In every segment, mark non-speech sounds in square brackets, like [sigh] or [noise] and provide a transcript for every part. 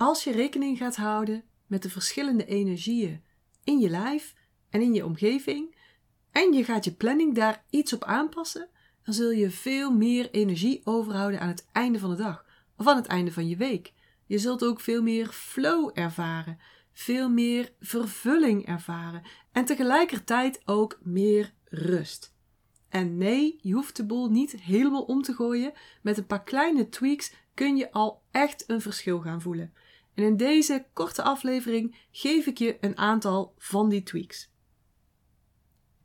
als je rekening gaat houden met de verschillende energieën in je lijf en in je omgeving, en je gaat je planning daar iets op aanpassen, dan zul je veel meer energie overhouden aan het einde van de dag of aan het einde van je week. Je zult ook veel meer flow ervaren, veel meer vervulling ervaren en tegelijkertijd ook meer rust. En nee, je hoeft de boel niet helemaal om te gooien. Met een paar kleine tweaks kun je al echt een verschil gaan voelen. En in deze korte aflevering geef ik je een aantal van die tweaks.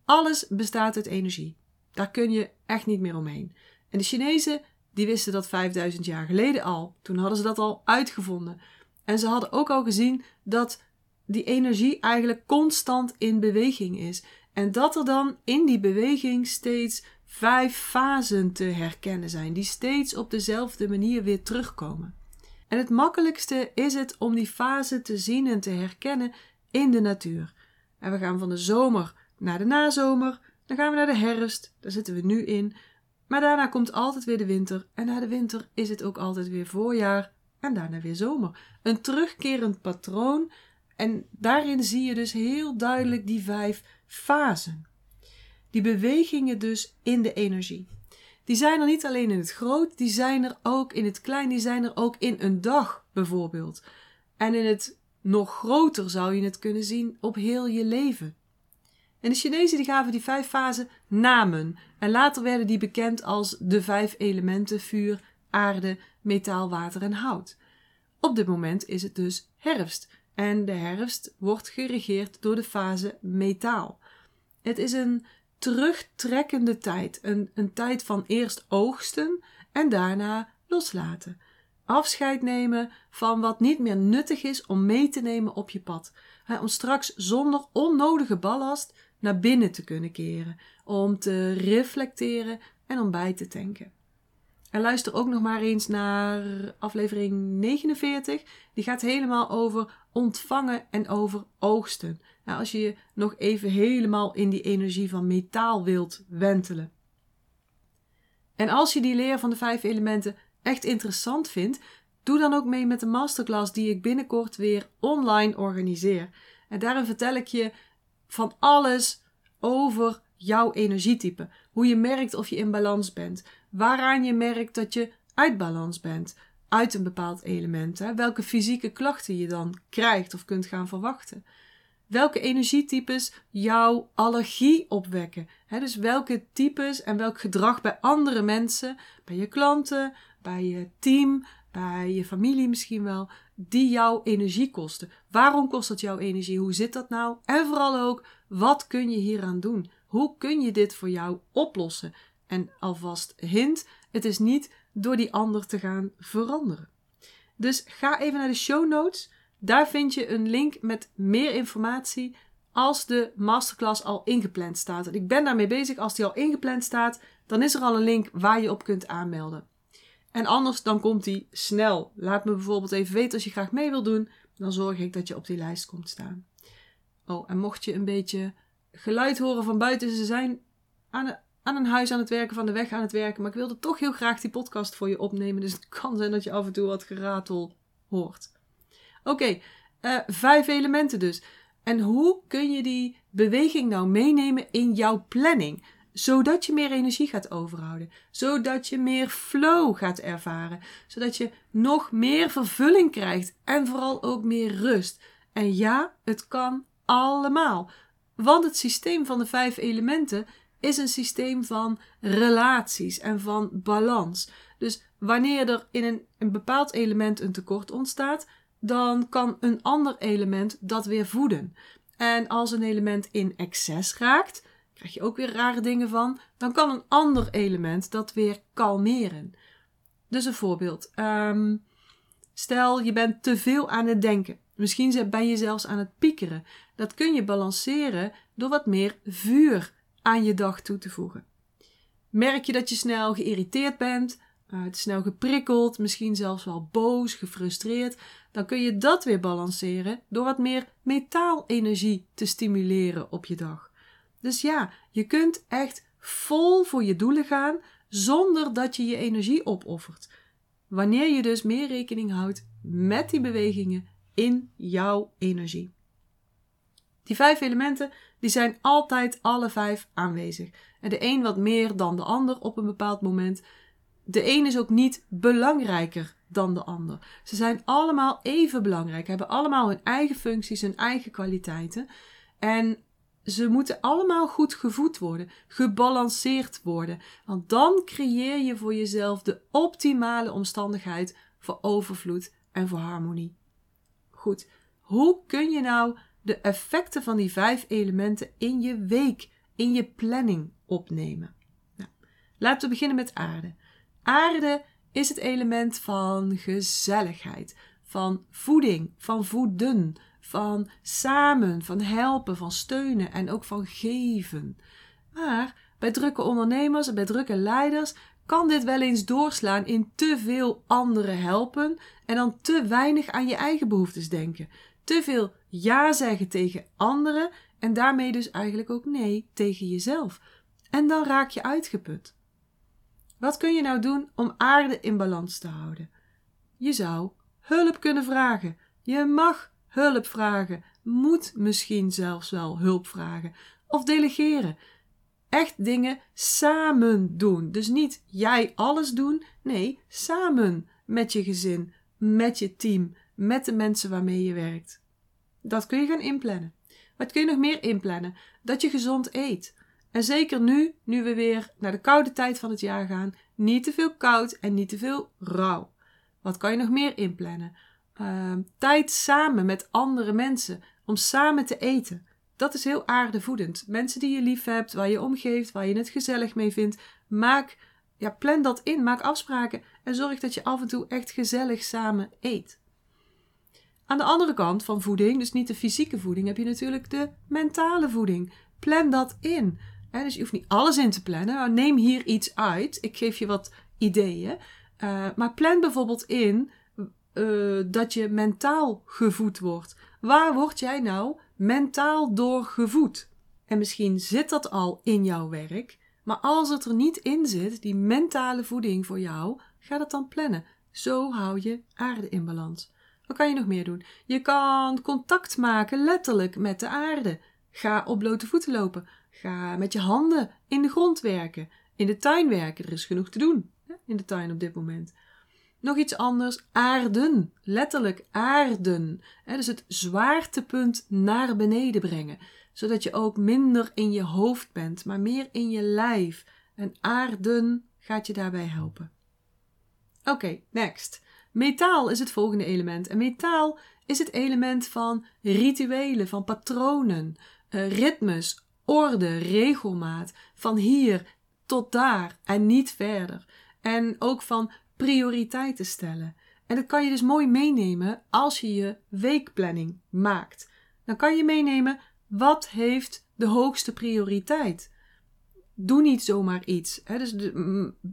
Alles bestaat uit energie. Daar kun je echt niet meer omheen. En de Chinezen die wisten dat 5000 jaar geleden al. Toen hadden ze dat al uitgevonden. En ze hadden ook al gezien dat die energie eigenlijk constant in beweging is. En dat er dan in die beweging steeds vijf fasen te herkennen zijn, die steeds op dezelfde manier weer terugkomen. En het makkelijkste is het om die fase te zien en te herkennen in de natuur. En we gaan van de zomer naar de nazomer, dan gaan we naar de herfst, daar zitten we nu in. Maar daarna komt altijd weer de winter en na de winter is het ook altijd weer voorjaar en daarna weer zomer. Een terugkerend patroon en daarin zie je dus heel duidelijk die vijf fasen. Die bewegingen dus in de energie. Die zijn er niet alleen in het groot, die zijn er ook in het klein, die zijn er ook in een dag bijvoorbeeld. En in het nog groter zou je het kunnen zien op heel je leven. En de Chinezen die gaven die vijf fasen namen. En later werden die bekend als de vijf elementen vuur, aarde, metaal, water en hout. Op dit moment is het dus herfst. En de herfst wordt geregeerd door de fase metaal. Het is een terugtrekkende tijd. Een, een tijd van eerst oogsten en daarna loslaten. Afscheid nemen van wat niet meer nuttig is om mee te nemen op je pad. om straks zonder onnodige ballast naar binnen te kunnen keren. Om te reflecteren en om bij te tanken. En luister ook nog maar eens naar aflevering 49. Die gaat helemaal over ontvangen en over oogsten. Nou, als je je nog even helemaal in die energie van metaal wilt wentelen. En als je die leer van de vijf elementen echt interessant vindt, doe dan ook mee met de masterclass die ik binnenkort weer online organiseer. En daarin vertel ik je van alles over jouw energietype. Hoe je merkt of je in balans bent. Waaraan je merkt dat je uit balans bent. Uit een bepaald element. Hè? Welke fysieke klachten je dan krijgt of kunt gaan verwachten. Welke energietypes jouw allergie opwekken. Hè? Dus welke types en welk gedrag bij andere mensen, bij je klanten, bij je team, bij je familie misschien wel, die jouw energie kosten. Waarom kost dat jouw energie? Hoe zit dat nou? En vooral ook, wat kun je hieraan doen? Hoe kun je dit voor jou oplossen? En alvast hint, het is niet door die ander te gaan veranderen. Dus ga even naar de show notes. Daar vind je een link met meer informatie als de masterclass al ingepland staat. En ik ben daarmee bezig. Als die al ingepland staat, dan is er al een link waar je op kunt aanmelden. En anders dan komt die snel. Laat me bijvoorbeeld even weten als je graag mee wil doen. Dan zorg ik dat je op die lijst komt staan. Oh, en mocht je een beetje geluid horen van buiten, ze zijn aan, aan een huis aan het werken, van de weg aan het werken. Maar ik wilde toch heel graag die podcast voor je opnemen. Dus het kan zijn dat je af en toe wat geratel hoort. Oké, eh, vijf elementen dus. En hoe kun je die beweging nou meenemen in jouw planning? zodat je meer energie gaat overhouden, zodat je meer flow gaat ervaren, zodat je nog meer vervulling krijgt en vooral ook meer rust. En ja, het kan allemaal. Want het systeem van de vijf elementen is een systeem van relaties en van balans. Dus wanneer er in een, een bepaald element een tekort ontstaat, dan kan een ander element dat weer voeden. En als een element in excess raakt, krijg je ook weer rare dingen van. Dan kan een ander element dat weer kalmeren. Dus een voorbeeld. Um, stel, je bent te veel aan het denken. Misschien ben je zelfs aan het piekeren. Dat kun je balanceren door wat meer vuur aan je dag toe te voegen. Merk je dat je snel geïrriteerd bent, uh, snel geprikkeld, misschien zelfs wel boos, gefrustreerd, dan kun je dat weer balanceren door wat meer metaalenergie te stimuleren op je dag. Dus ja, je kunt echt vol voor je doelen gaan zonder dat je je energie opoffert. Wanneer je dus meer rekening houdt met die bewegingen in jouw energie. Die vijf elementen die zijn altijd alle vijf aanwezig. En de een wat meer dan de ander op een bepaald moment. De een is ook niet belangrijker dan de ander. Ze zijn allemaal even belangrijk, hebben allemaal hun eigen functies, hun eigen kwaliteiten. En ze moeten allemaal goed gevoed worden, gebalanceerd worden. Want dan creëer je voor jezelf de optimale omstandigheid voor overvloed en voor harmonie. Goed, hoe kun je nou de effecten van die vijf elementen in je week, in je planning opnemen? Nou, laten we beginnen met aarde. Aarde is het element van gezelligheid, van voeding, van voeden, van samen, van helpen, van steunen en ook van geven. Maar bij drukke ondernemers en bij drukke leiders kan dit wel eens doorslaan in te veel anderen helpen en dan te weinig aan je eigen behoeftes denken. Te veel ja zeggen tegen anderen en daarmee dus eigenlijk ook nee tegen jezelf. En dan raak je uitgeput. Wat kun je nou doen om aarde in balans te houden? Je zou hulp kunnen vragen. Je mag hulp vragen, moet misschien zelfs wel hulp vragen of delegeren. Echt dingen samen doen. Dus niet jij alles doen, nee, samen met je gezin, met je team, met de mensen waarmee je werkt. Dat kun je gaan inplannen. Wat kun je nog meer inplannen? Dat je gezond eet. En zeker nu, nu we weer naar de koude tijd van het jaar gaan, niet te veel koud en niet te veel rauw. Wat kan je nog meer inplannen? Ehm, tijd samen met andere mensen om samen te eten. Dat is heel aardevoedend. Mensen die je lief hebt, waar je omgeeft, waar je het gezellig mee vindt, maak, ja, plan dat in, maak afspraken en zorg dat je af en toe echt gezellig samen eet. Aan de andere kant van voeding, dus niet de fysieke voeding, heb je natuurlijk de mentale voeding. Plan dat in. dus je hoeft niet alles in te plannen, maar neem hier iets uit. Ik geef je wat ideeën. Uh, maar plan bijvoorbeeld in uh, dat je mentaal gevoed wordt. Waar word jij nou mentaal door gevoed? En misschien zit dat al in jouw werk, maar als het er niet in zit, die mentale voeding voor jou, ga dat dan plannen. Zo hou je aarde in balans. Wat kan je nog meer doen? Je kan contact maken, letterlijk, met de aarde. Ga op blote voeten lopen. Ga met je handen in de grond werken. In de tuin werken. Er is genoeg te doen in de tuin op dit moment. Nog iets anders, aarden. Letterlijk aarden. dus het zwaartepunt naar beneden brengen. Zodat je ook minder in je hoofd bent, maar meer in je lijf. En aarden gaat je daarbij helpen. Oké, next. Metaal is het volgende element. En metaal is het element van rituelen, van patronen, uh, ritmes, orde, regelmaat. Van hier tot daar en niet verder. En ook van prioriteiten stellen. En dat kan je dus mooi meenemen als je je weekplanning maakt. Dan kan je meenemen wat heeft de hoogste prioriteit. Doe niet zomaar iets. Hè? Dus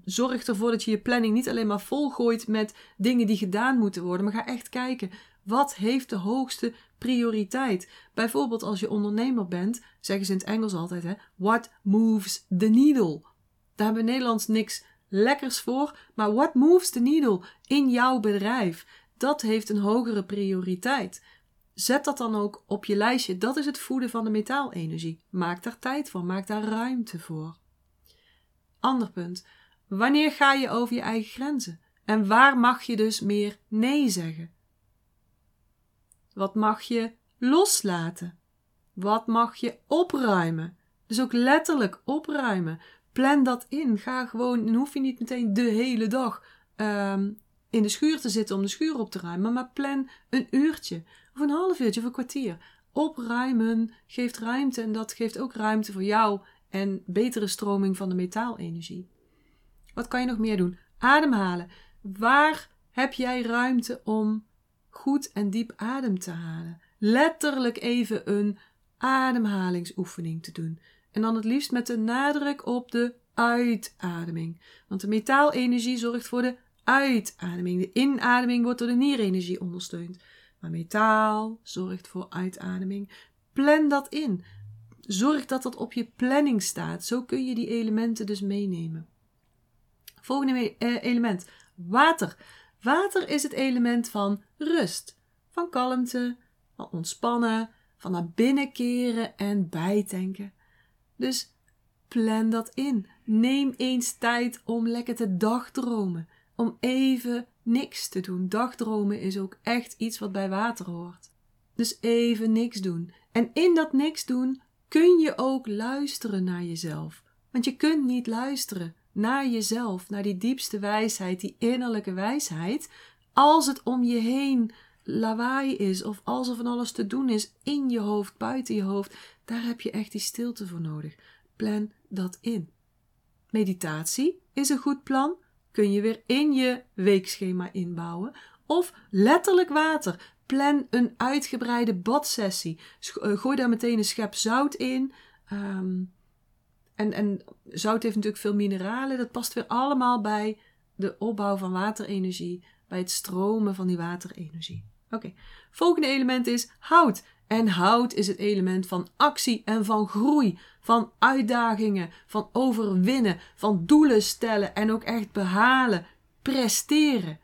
zorg ervoor dat je je planning niet alleen maar volgooit met dingen die gedaan moeten worden, maar ga echt kijken wat heeft de hoogste prioriteit. Bijvoorbeeld als je ondernemer bent, zeggen ze in het Engels altijd: hè, What moves the needle? Daar hebben we Nederlands niks lekkers voor, maar what moves the needle in jouw bedrijf? Dat heeft een hogere prioriteit. Zet dat dan ook op je lijstje. Dat is het voeden van de metaalenergie. Maak daar tijd voor, maak daar ruimte voor. Ander punt. Wanneer ga je over je eigen grenzen? En waar mag je dus meer nee zeggen? Wat mag je loslaten? Wat mag je opruimen? Dus ook letterlijk opruimen. Plan dat in. Ga gewoon, dan hoef je niet meteen de hele dag um, in de schuur te zitten om de schuur op te ruimen, maar plan een uurtje of een half uurtje of een kwartier. Opruimen geeft ruimte en dat geeft ook ruimte voor jou en betere stroming van de metaalenergie. Wat kan je nog meer doen? Ademhalen. Waar heb jij ruimte om goed en diep adem te halen? Letterlijk even een ademhalingsoefening te doen. En dan het liefst met de nadruk op de uitademing. Want de metaalenergie zorgt voor de uitademing. De inademing wordt door de nierenergie ondersteund. Maar metaal zorgt voor uitademing. Plan dat in. Zorg dat dat op je planning staat. Zo kun je die elementen dus meenemen. Volgende eh, element: water. Water is het element van rust, van kalmte, van ontspannen, van naar binnen keren en bijtanken. Dus plan dat in. Neem eens tijd om lekker te dagdromen, om even niks te doen. Dagdromen is ook echt iets wat bij water hoort. Dus even niks doen. En in dat niks doen kun je ook luisteren naar jezelf. Want je kunt niet luisteren naar jezelf, naar die diepste wijsheid, die innerlijke wijsheid, als het om je heen lawaai is of als er van alles te doen is in je hoofd, buiten je hoofd. Daar heb je echt die stilte voor nodig. Plan dat in. Meditatie is een goed plan. Kun je weer in je weekschema inbouwen. Of letterlijk water. Plan een uitgebreide badsessie. Eh, gooi daar meteen een schep zout in. Um, en, en zout heeft natuurlijk veel mineralen. Dat past weer allemaal bij de opbouw van waterenergie. Bij het stromen van die waterenergie. Oké, volgende element is hout. En hout is het element van actie en van groei, van uitdagingen, van overwinnen, van doelen stellen en ook echt behalen, presteren.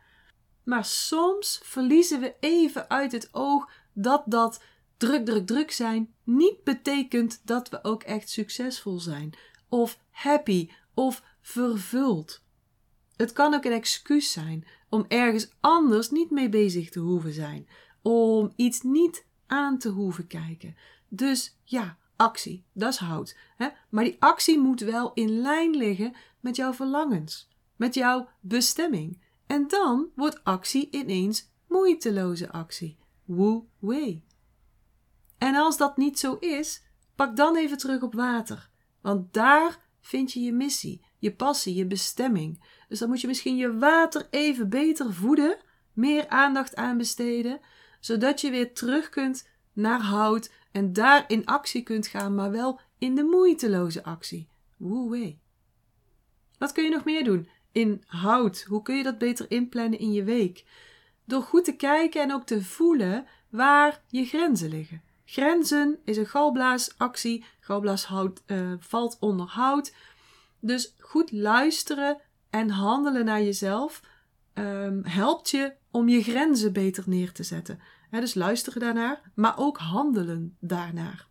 Maar soms verliezen we even uit het oog dat dat druk, druk, druk zijn niet betekent dat we ook echt succesvol zijn, of happy, of vervuld. Het kan ook een excuus zijn om ergens anders niet mee bezig te hoeven zijn, om iets niet aan te hoeven kijken. Dus ja, actie, dat is hout. Hè? Maar die actie moet wel in lijn liggen met jouw verlangens, met jouw bestemming. En dan wordt actie ineens moeiteloze actie. Wu Wei. En als dat niet zo is, pak dan even terug op water. Want daar vind je je missie, je passie, je bestemming. Dus dan moet je misschien je water even beter voeden, meer aandacht aan besteden, zodat je weer terug kunt naar hout en daar in actie kunt gaan, maar wel in de moeiteloze actie. Woe Wat kun je nog meer doen? In hout, hoe kun je dat beter inplannen in je week? Door goed te kijken en ook te voelen waar je grenzen liggen. Grenzen is een galblaasactie. Galblaashout uh, valt onder hout. Dus goed luisteren en handelen naar jezelf um, helpt je om je grenzen beter neer te zetten. dus luisteren daarnaar, maar ook handelen daarnaar.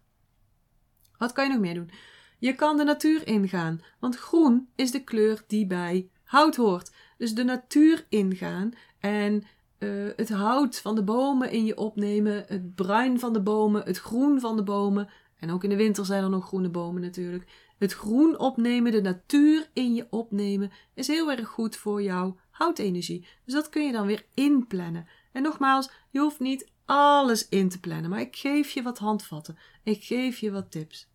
Wat kan je nog meer doen? Je kan de natuur ingaan, want groen is de kleur die bij hout hoort. Dus de natuur ingaan en uh, het hout van de bomen in je opnemen, het bruin van de bomen, het groen van de bomen. En ook in de winter zijn er nog groene bomen natuurlijk. Het groen opnemen, de natuur in je opnemen, is heel erg goed voor jouw houtenergie. Dus dat kun je dan weer inplannen. En nogmaals, je hoeft niet alles in te plannen, maar ik geef je wat handvatten. Ik geef je wat tips.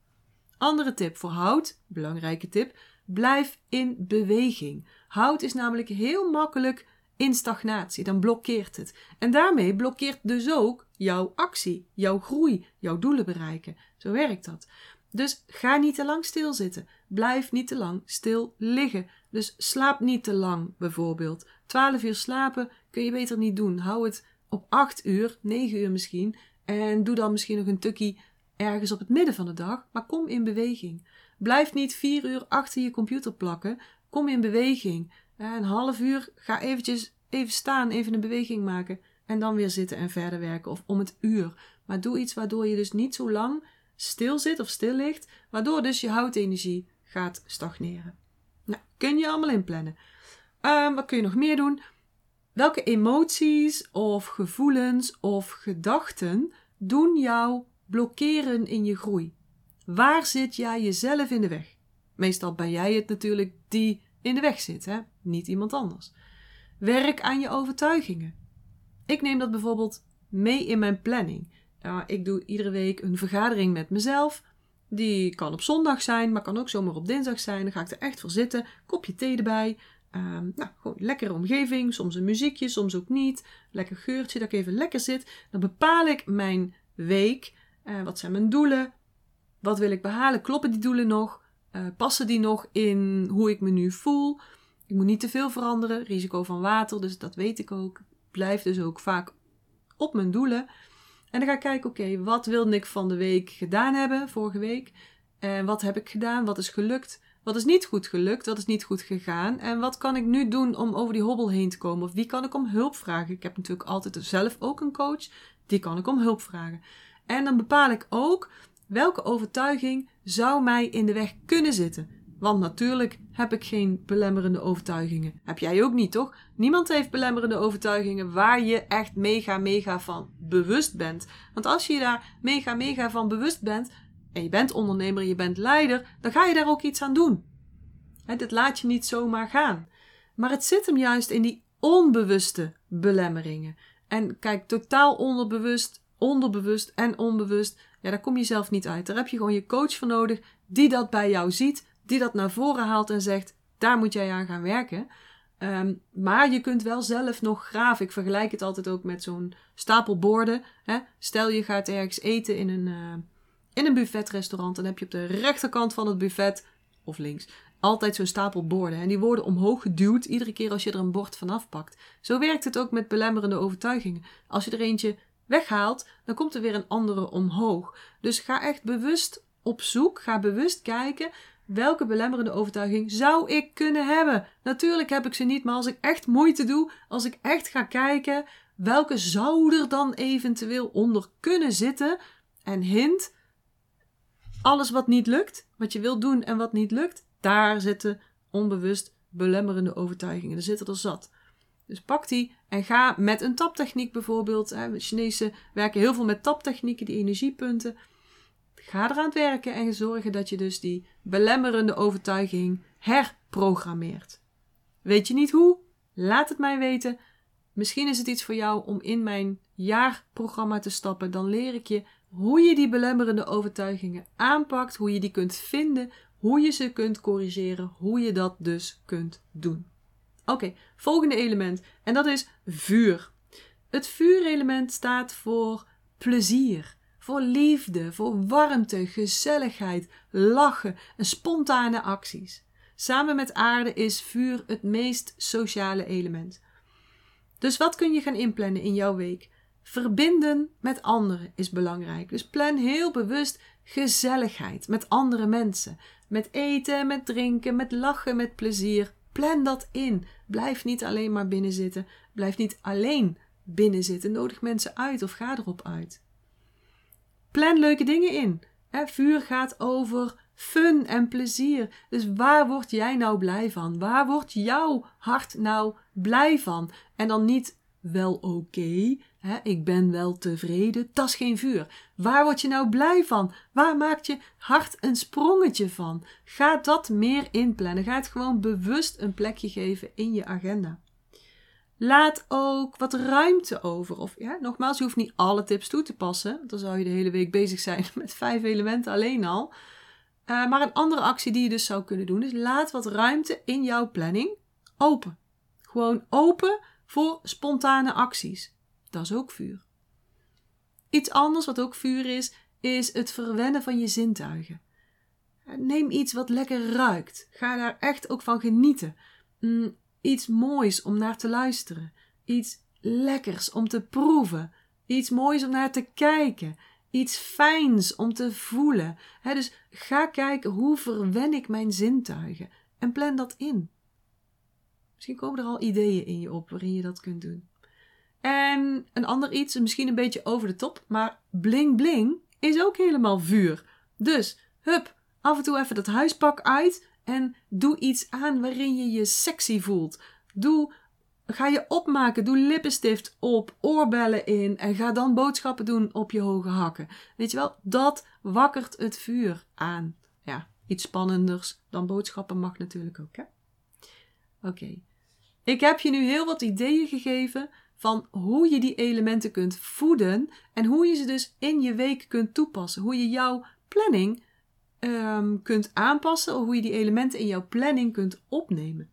Andere tip voor hout, belangrijke tip, blijf in beweging. Hout is namelijk heel makkelijk in stagnatie, dan blokkeert het. En daarmee blokkeert dus ook jouw actie, jouw groei, jouw doelen bereiken. Zo werkt dat. Dus ga niet te lang stilzitten. Blijf niet te lang stil liggen. Dus slaap niet te lang, bijvoorbeeld. 12 uur slapen kun je beter niet doen. Hou het op 8 uur, 9 uur misschien. En doe dan misschien nog een tukkie ergens op het midden van de dag. Maar kom in beweging. Blijf niet 4 uur achter je computer plakken. Kom in beweging. Een half uur, ga eventjes even staan, even een beweging maken. En dan weer zitten en verder werken. Of om het uur. Maar doe iets waardoor je dus niet zo lang stil zit of stil ligt, waardoor dus je houtenergie gaat stagneren. Nou, kun je allemaal inplannen. Um, wat kun je nog meer doen? Welke emoties of gevoelens of gedachten doen jou blokkeren in je groei? Waar zit jij jezelf in de weg? Meestal ben jij het natuurlijk die in de weg zit, hè? niet iemand anders. Werk aan je overtuigingen. Ik neem dat bijvoorbeeld mee in mijn planning ik doe iedere week een vergadering met mezelf. Die kan op zondag zijn, maar kan ook zomaar op dinsdag zijn. Dan ga ik er echt voor zitten. Kopje thee erbij. Um, nou, gewoon lekkere omgeving. Soms een muziekje, soms ook niet. Lekker geurtje, dat ik even lekker zit. Dan bepaal ik mijn week. Uh, wat zijn mijn doelen? Wat wil ik behalen? Kloppen die doelen nog? Uh, passen die nog in hoe ik me nu voel? Ik moet niet te veel veranderen. Risico van water, dus dat weet ik ook. Blijf dus ook vaak op mijn doelen. En dan ga ik kijken, oké, wat wilde ik van de week gedaan hebben, vorige week? En wat heb ik gedaan? Wat is gelukt? Wat is niet goed gelukt? Wat is niet goed gegaan? En wat kan ik nu doen om over die hobbel heen te komen? Of wie kan ik om hulp vragen? Ik heb natuurlijk altijd zelf ook een coach. Die kan ik om hulp vragen. En dan bepaal ik ook welke overtuiging zou mij in de weg kunnen zitten. Want natuurlijk heb ik geen belemmerende overtuigingen. Heb jij ook niet, toch? Niemand heeft belemmerende overtuigingen waar je echt mega, mega van bewust bent. Want als je daar mega, mega van bewust bent, en je bent ondernemer, je bent leider, dan ga je daar ook iets aan doen. He, dit laat je niet zomaar gaan. Maar het zit hem juist in die onbewuste belemmeringen. En kijk, totaal onderbewust, onderbewust en onbewust, ja, daar kom je zelf niet uit. Daar heb je gewoon je coach voor nodig, die dat bij jou ziet, die dat naar voren haalt en zegt: daar moet jij aan gaan werken. Um, maar je kunt wel zelf nog graven. Ik vergelijk het altijd ook met zo'n stapel borden. Hè? Stel je gaat ergens eten in een, uh, in een buffetrestaurant. Dan heb je op de rechterkant van het buffet, of links, altijd zo'n stapel borden. En die worden omhoog geduwd iedere keer als je er een bord vanaf pakt. Zo werkt het ook met belemmerende overtuigingen. Als je er eentje weghaalt, dan komt er weer een andere omhoog. Dus ga echt bewust op zoek. Ga bewust kijken welke belemmerende overtuiging zou ik kunnen hebben. Natuurlijk heb ik ze niet, maar als ik echt moeite doe, als ik echt ga kijken, welke zou er dan eventueel onder kunnen zitten? En hint, alles wat niet lukt, wat je wilt doen en wat niet lukt, daar zitten onbewust belemmerende overtuigingen. Er zitten er zat. Dus pak die en ga met een taptechniek bijvoorbeeld. Hè, Chinese werken heel veel met taptechnieken, die energiepunten. Ga eraan werken en zorgen dat je dus die belemmerende overtuiging herprogrammeert. Weet je niet hoe? Laat het mij weten. Misschien is het iets voor jou om in mijn jaarprogramma te stappen. Dan leer ik je hoe je die belemmerende overtuigingen aanpakt, hoe je die kunt vinden, hoe je ze kunt corrigeren, hoe je dat dus kunt doen. Oké, volgende element en dat is vuur. Het vuurelement staat voor plezier, voor liefde, voor warmte, gezelligheid, lachen en spontane acties. Samen met aarde is vuur het meest sociale element. Dus wat kun je gaan inplannen in jouw week? Verbinden met anderen is belangrijk. Dus plan heel bewust gezelligheid met andere mensen. Met eten, met drinken, met lachen, met plezier. Plan dat in. Blijf niet alleen maar binnen zitten. Blijf niet alleen binnen zitten. Nodig mensen uit of ga erop uit. Plan leuke dingen in. vuur gaat over fun en plezier. Dus waar word jij nou blij van? Waar wordt jouw hart nou blij van? En dan niet wel oké, ik ben wel tevreden, dat is geen vuur. Waar word je nou blij van? Waar maakt je hart een sprongetje van? Ga dat meer inplannen. Ga het gewoon bewust een plekje geven in je agenda. Laat ook wat ruimte over. Of ja, nogmaals, je hoeft niet alle tips toe te passen. Dan zou je de hele week bezig zijn [laughs] met vijf elementen alleen al. Uh, maar een andere actie die je dus zou kunnen doen is laat wat ruimte in jouw planning open. Gewoon open voor spontane acties. Dat is ook vuur. Iets anders wat ook vuur is, is het verwennen van je zintuigen. Neem iets wat lekker ruikt. Ga daar echt ook van genieten. Iets moois om naar te luisteren. Iets lekkers om te proeven. Iets moois om naar te kijken. Iets fijns om te voelen. dus ga kijken hoe verwen ik mijn zintuigen en plan dat in. Misschien komen er al ideeën in je op waarin je dat kunt doen. En een ander iets, misschien een beetje over de top, maar bling bling is ook helemaal vuur. Dus, hup, af en toe even dat huispak uit en doe iets aan waarin je je sexy voelt. Doe, ga je opmaken, doe lippenstift op, oorbellen in en ga dan boodschappen doen op je hoge hakken. Weet je wel, dat wakkert het vuur aan. Ja, iets spannenders dan boodschappen mag natuurlijk ook? Oké. Ik heb je nu heel wat ideeën gegeven van hoe je die elementen kunt voeden en hoe je ze dus in je week kunt toepassen. Hoe je jouw planning um, kunt aanpassen, of hoe je die elementen in jouw planning kunt opnemen.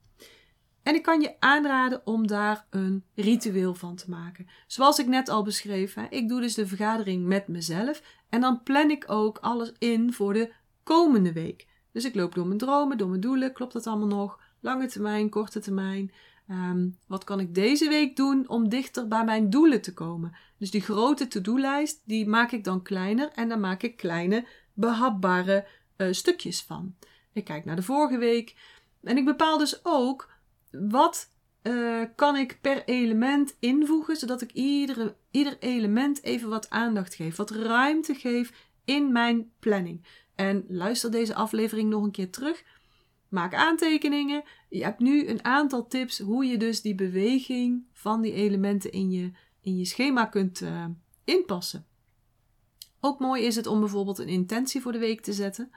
En ik kan je aanraden om daar een ritueel van te maken. Zoals ik net al beschreef, ik doe dus de vergadering met mezelf en dan plan ik ook alles in voor de komende week. Dus ik loop door mijn dromen, door mijn doelen, klopt dat allemaal nog? Lange termijn, korte termijn. Um, wat kan ik deze week doen om dichter bij mijn doelen te komen? Dus die grote to-do-lijst, die maak ik dan kleiner en dan maak ik kleine, behapbare uh, stukjes van. Ik kijk naar de vorige week. En ik bepaal dus ook wat uh, kan ik per element invoegen, zodat ik iedere, ieder element even wat aandacht geef, wat ruimte geef in mijn planning. En luister deze aflevering nog een keer terug. Maak aantekeningen. Je hebt nu een aantal tips hoe je dus die beweging van die elementen in je, in je schema kunt uh, inpassen. Ook mooi is het om bijvoorbeeld een intentie voor de week te zetten.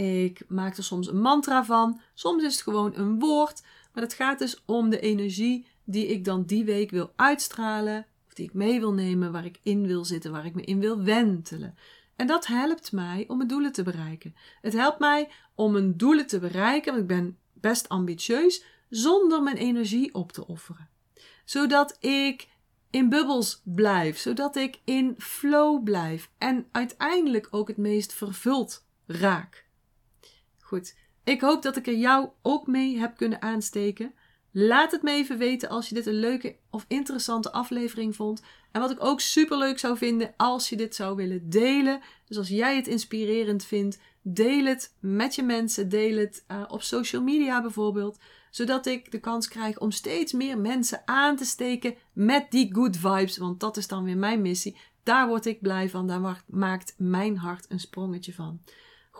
Ik maak er soms een mantra van. Soms is het gewoon een woord. Maar het gaat dus om de energie die ik dan die week wil uitstralen. Of die ik mee wil nemen, waar ik in wil zitten, waar ik me in wil wentelen. En dat helpt mij om mijn doelen te bereiken. Het helpt mij om mijn doelen te bereiken, want ik ben best ambitieus, zonder mijn energie op te offeren. Zodat ik in bubbels blijf, zodat ik in flow blijf en uiteindelijk ook het meest vervuld raak. Goed, ik hoop dat ik er jou ook mee heb kunnen aansteken. Laat het me even weten als je dit een leuke of interessante aflevering vond. En wat ik ook super leuk zou vinden als je dit zou willen delen. Dus als jij het inspirerend vindt, deel het met je mensen. Deel het uh, op social media bijvoorbeeld. Zodat ik de kans krijg om steeds meer mensen aan te steken met die good vibes. Want dat is dan weer mijn missie. Daar word ik blij van. Daar maakt mijn hart een sprongetje van.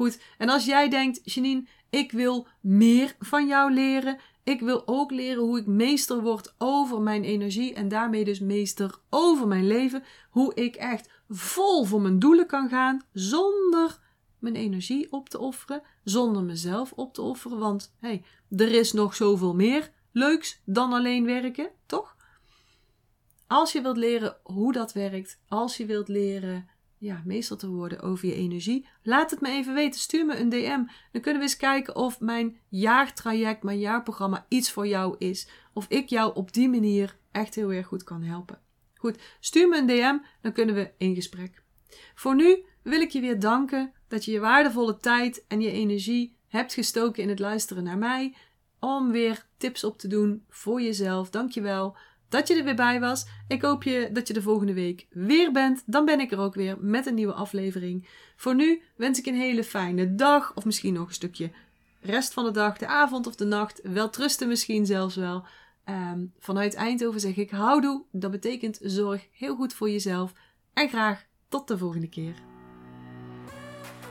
Goed, en als jij denkt, Janine, ik wil meer van jou leren. Ik wil ook leren hoe ik meester word over mijn energie en daarmee dus meester over mijn leven. Hoe ik echt vol voor mijn doelen kan gaan zonder mijn energie op te offeren, zonder mezelf op te offeren. Want hey, er is nog zoveel meer leuks dan alleen werken, toch? Als je wilt leren hoe dat werkt, als je wilt leren ja, meester te worden over je energie, laat het me even weten. Stuur me een DM. Dan kunnen we eens kijken of mijn jaartraject, mijn jaarprogramma iets voor jou is. Of ik jou op die manier echt heel erg goed kan helpen. Goed, stuur me een DM, dan kunnen we in gesprek. Voor nu wil ik je weer danken dat je je waardevolle tijd en je energie hebt gestoken in het luisteren naar mij. Om weer tips op te doen voor jezelf. Dankjewel dat je er weer bij was. Ik hoop je dat je de volgende week weer bent. Dan ben ik er ook weer met een nieuwe aflevering. Voor nu wens ik een hele fijne dag. Of misschien nog een stukje rest van de dag, de avond of de nacht. Wel trusten misschien zelfs wel. Um, vanuit Eindhoven zeg ik houdoe. Dat betekent zorg heel goed voor jezelf. En graag tot de volgende keer.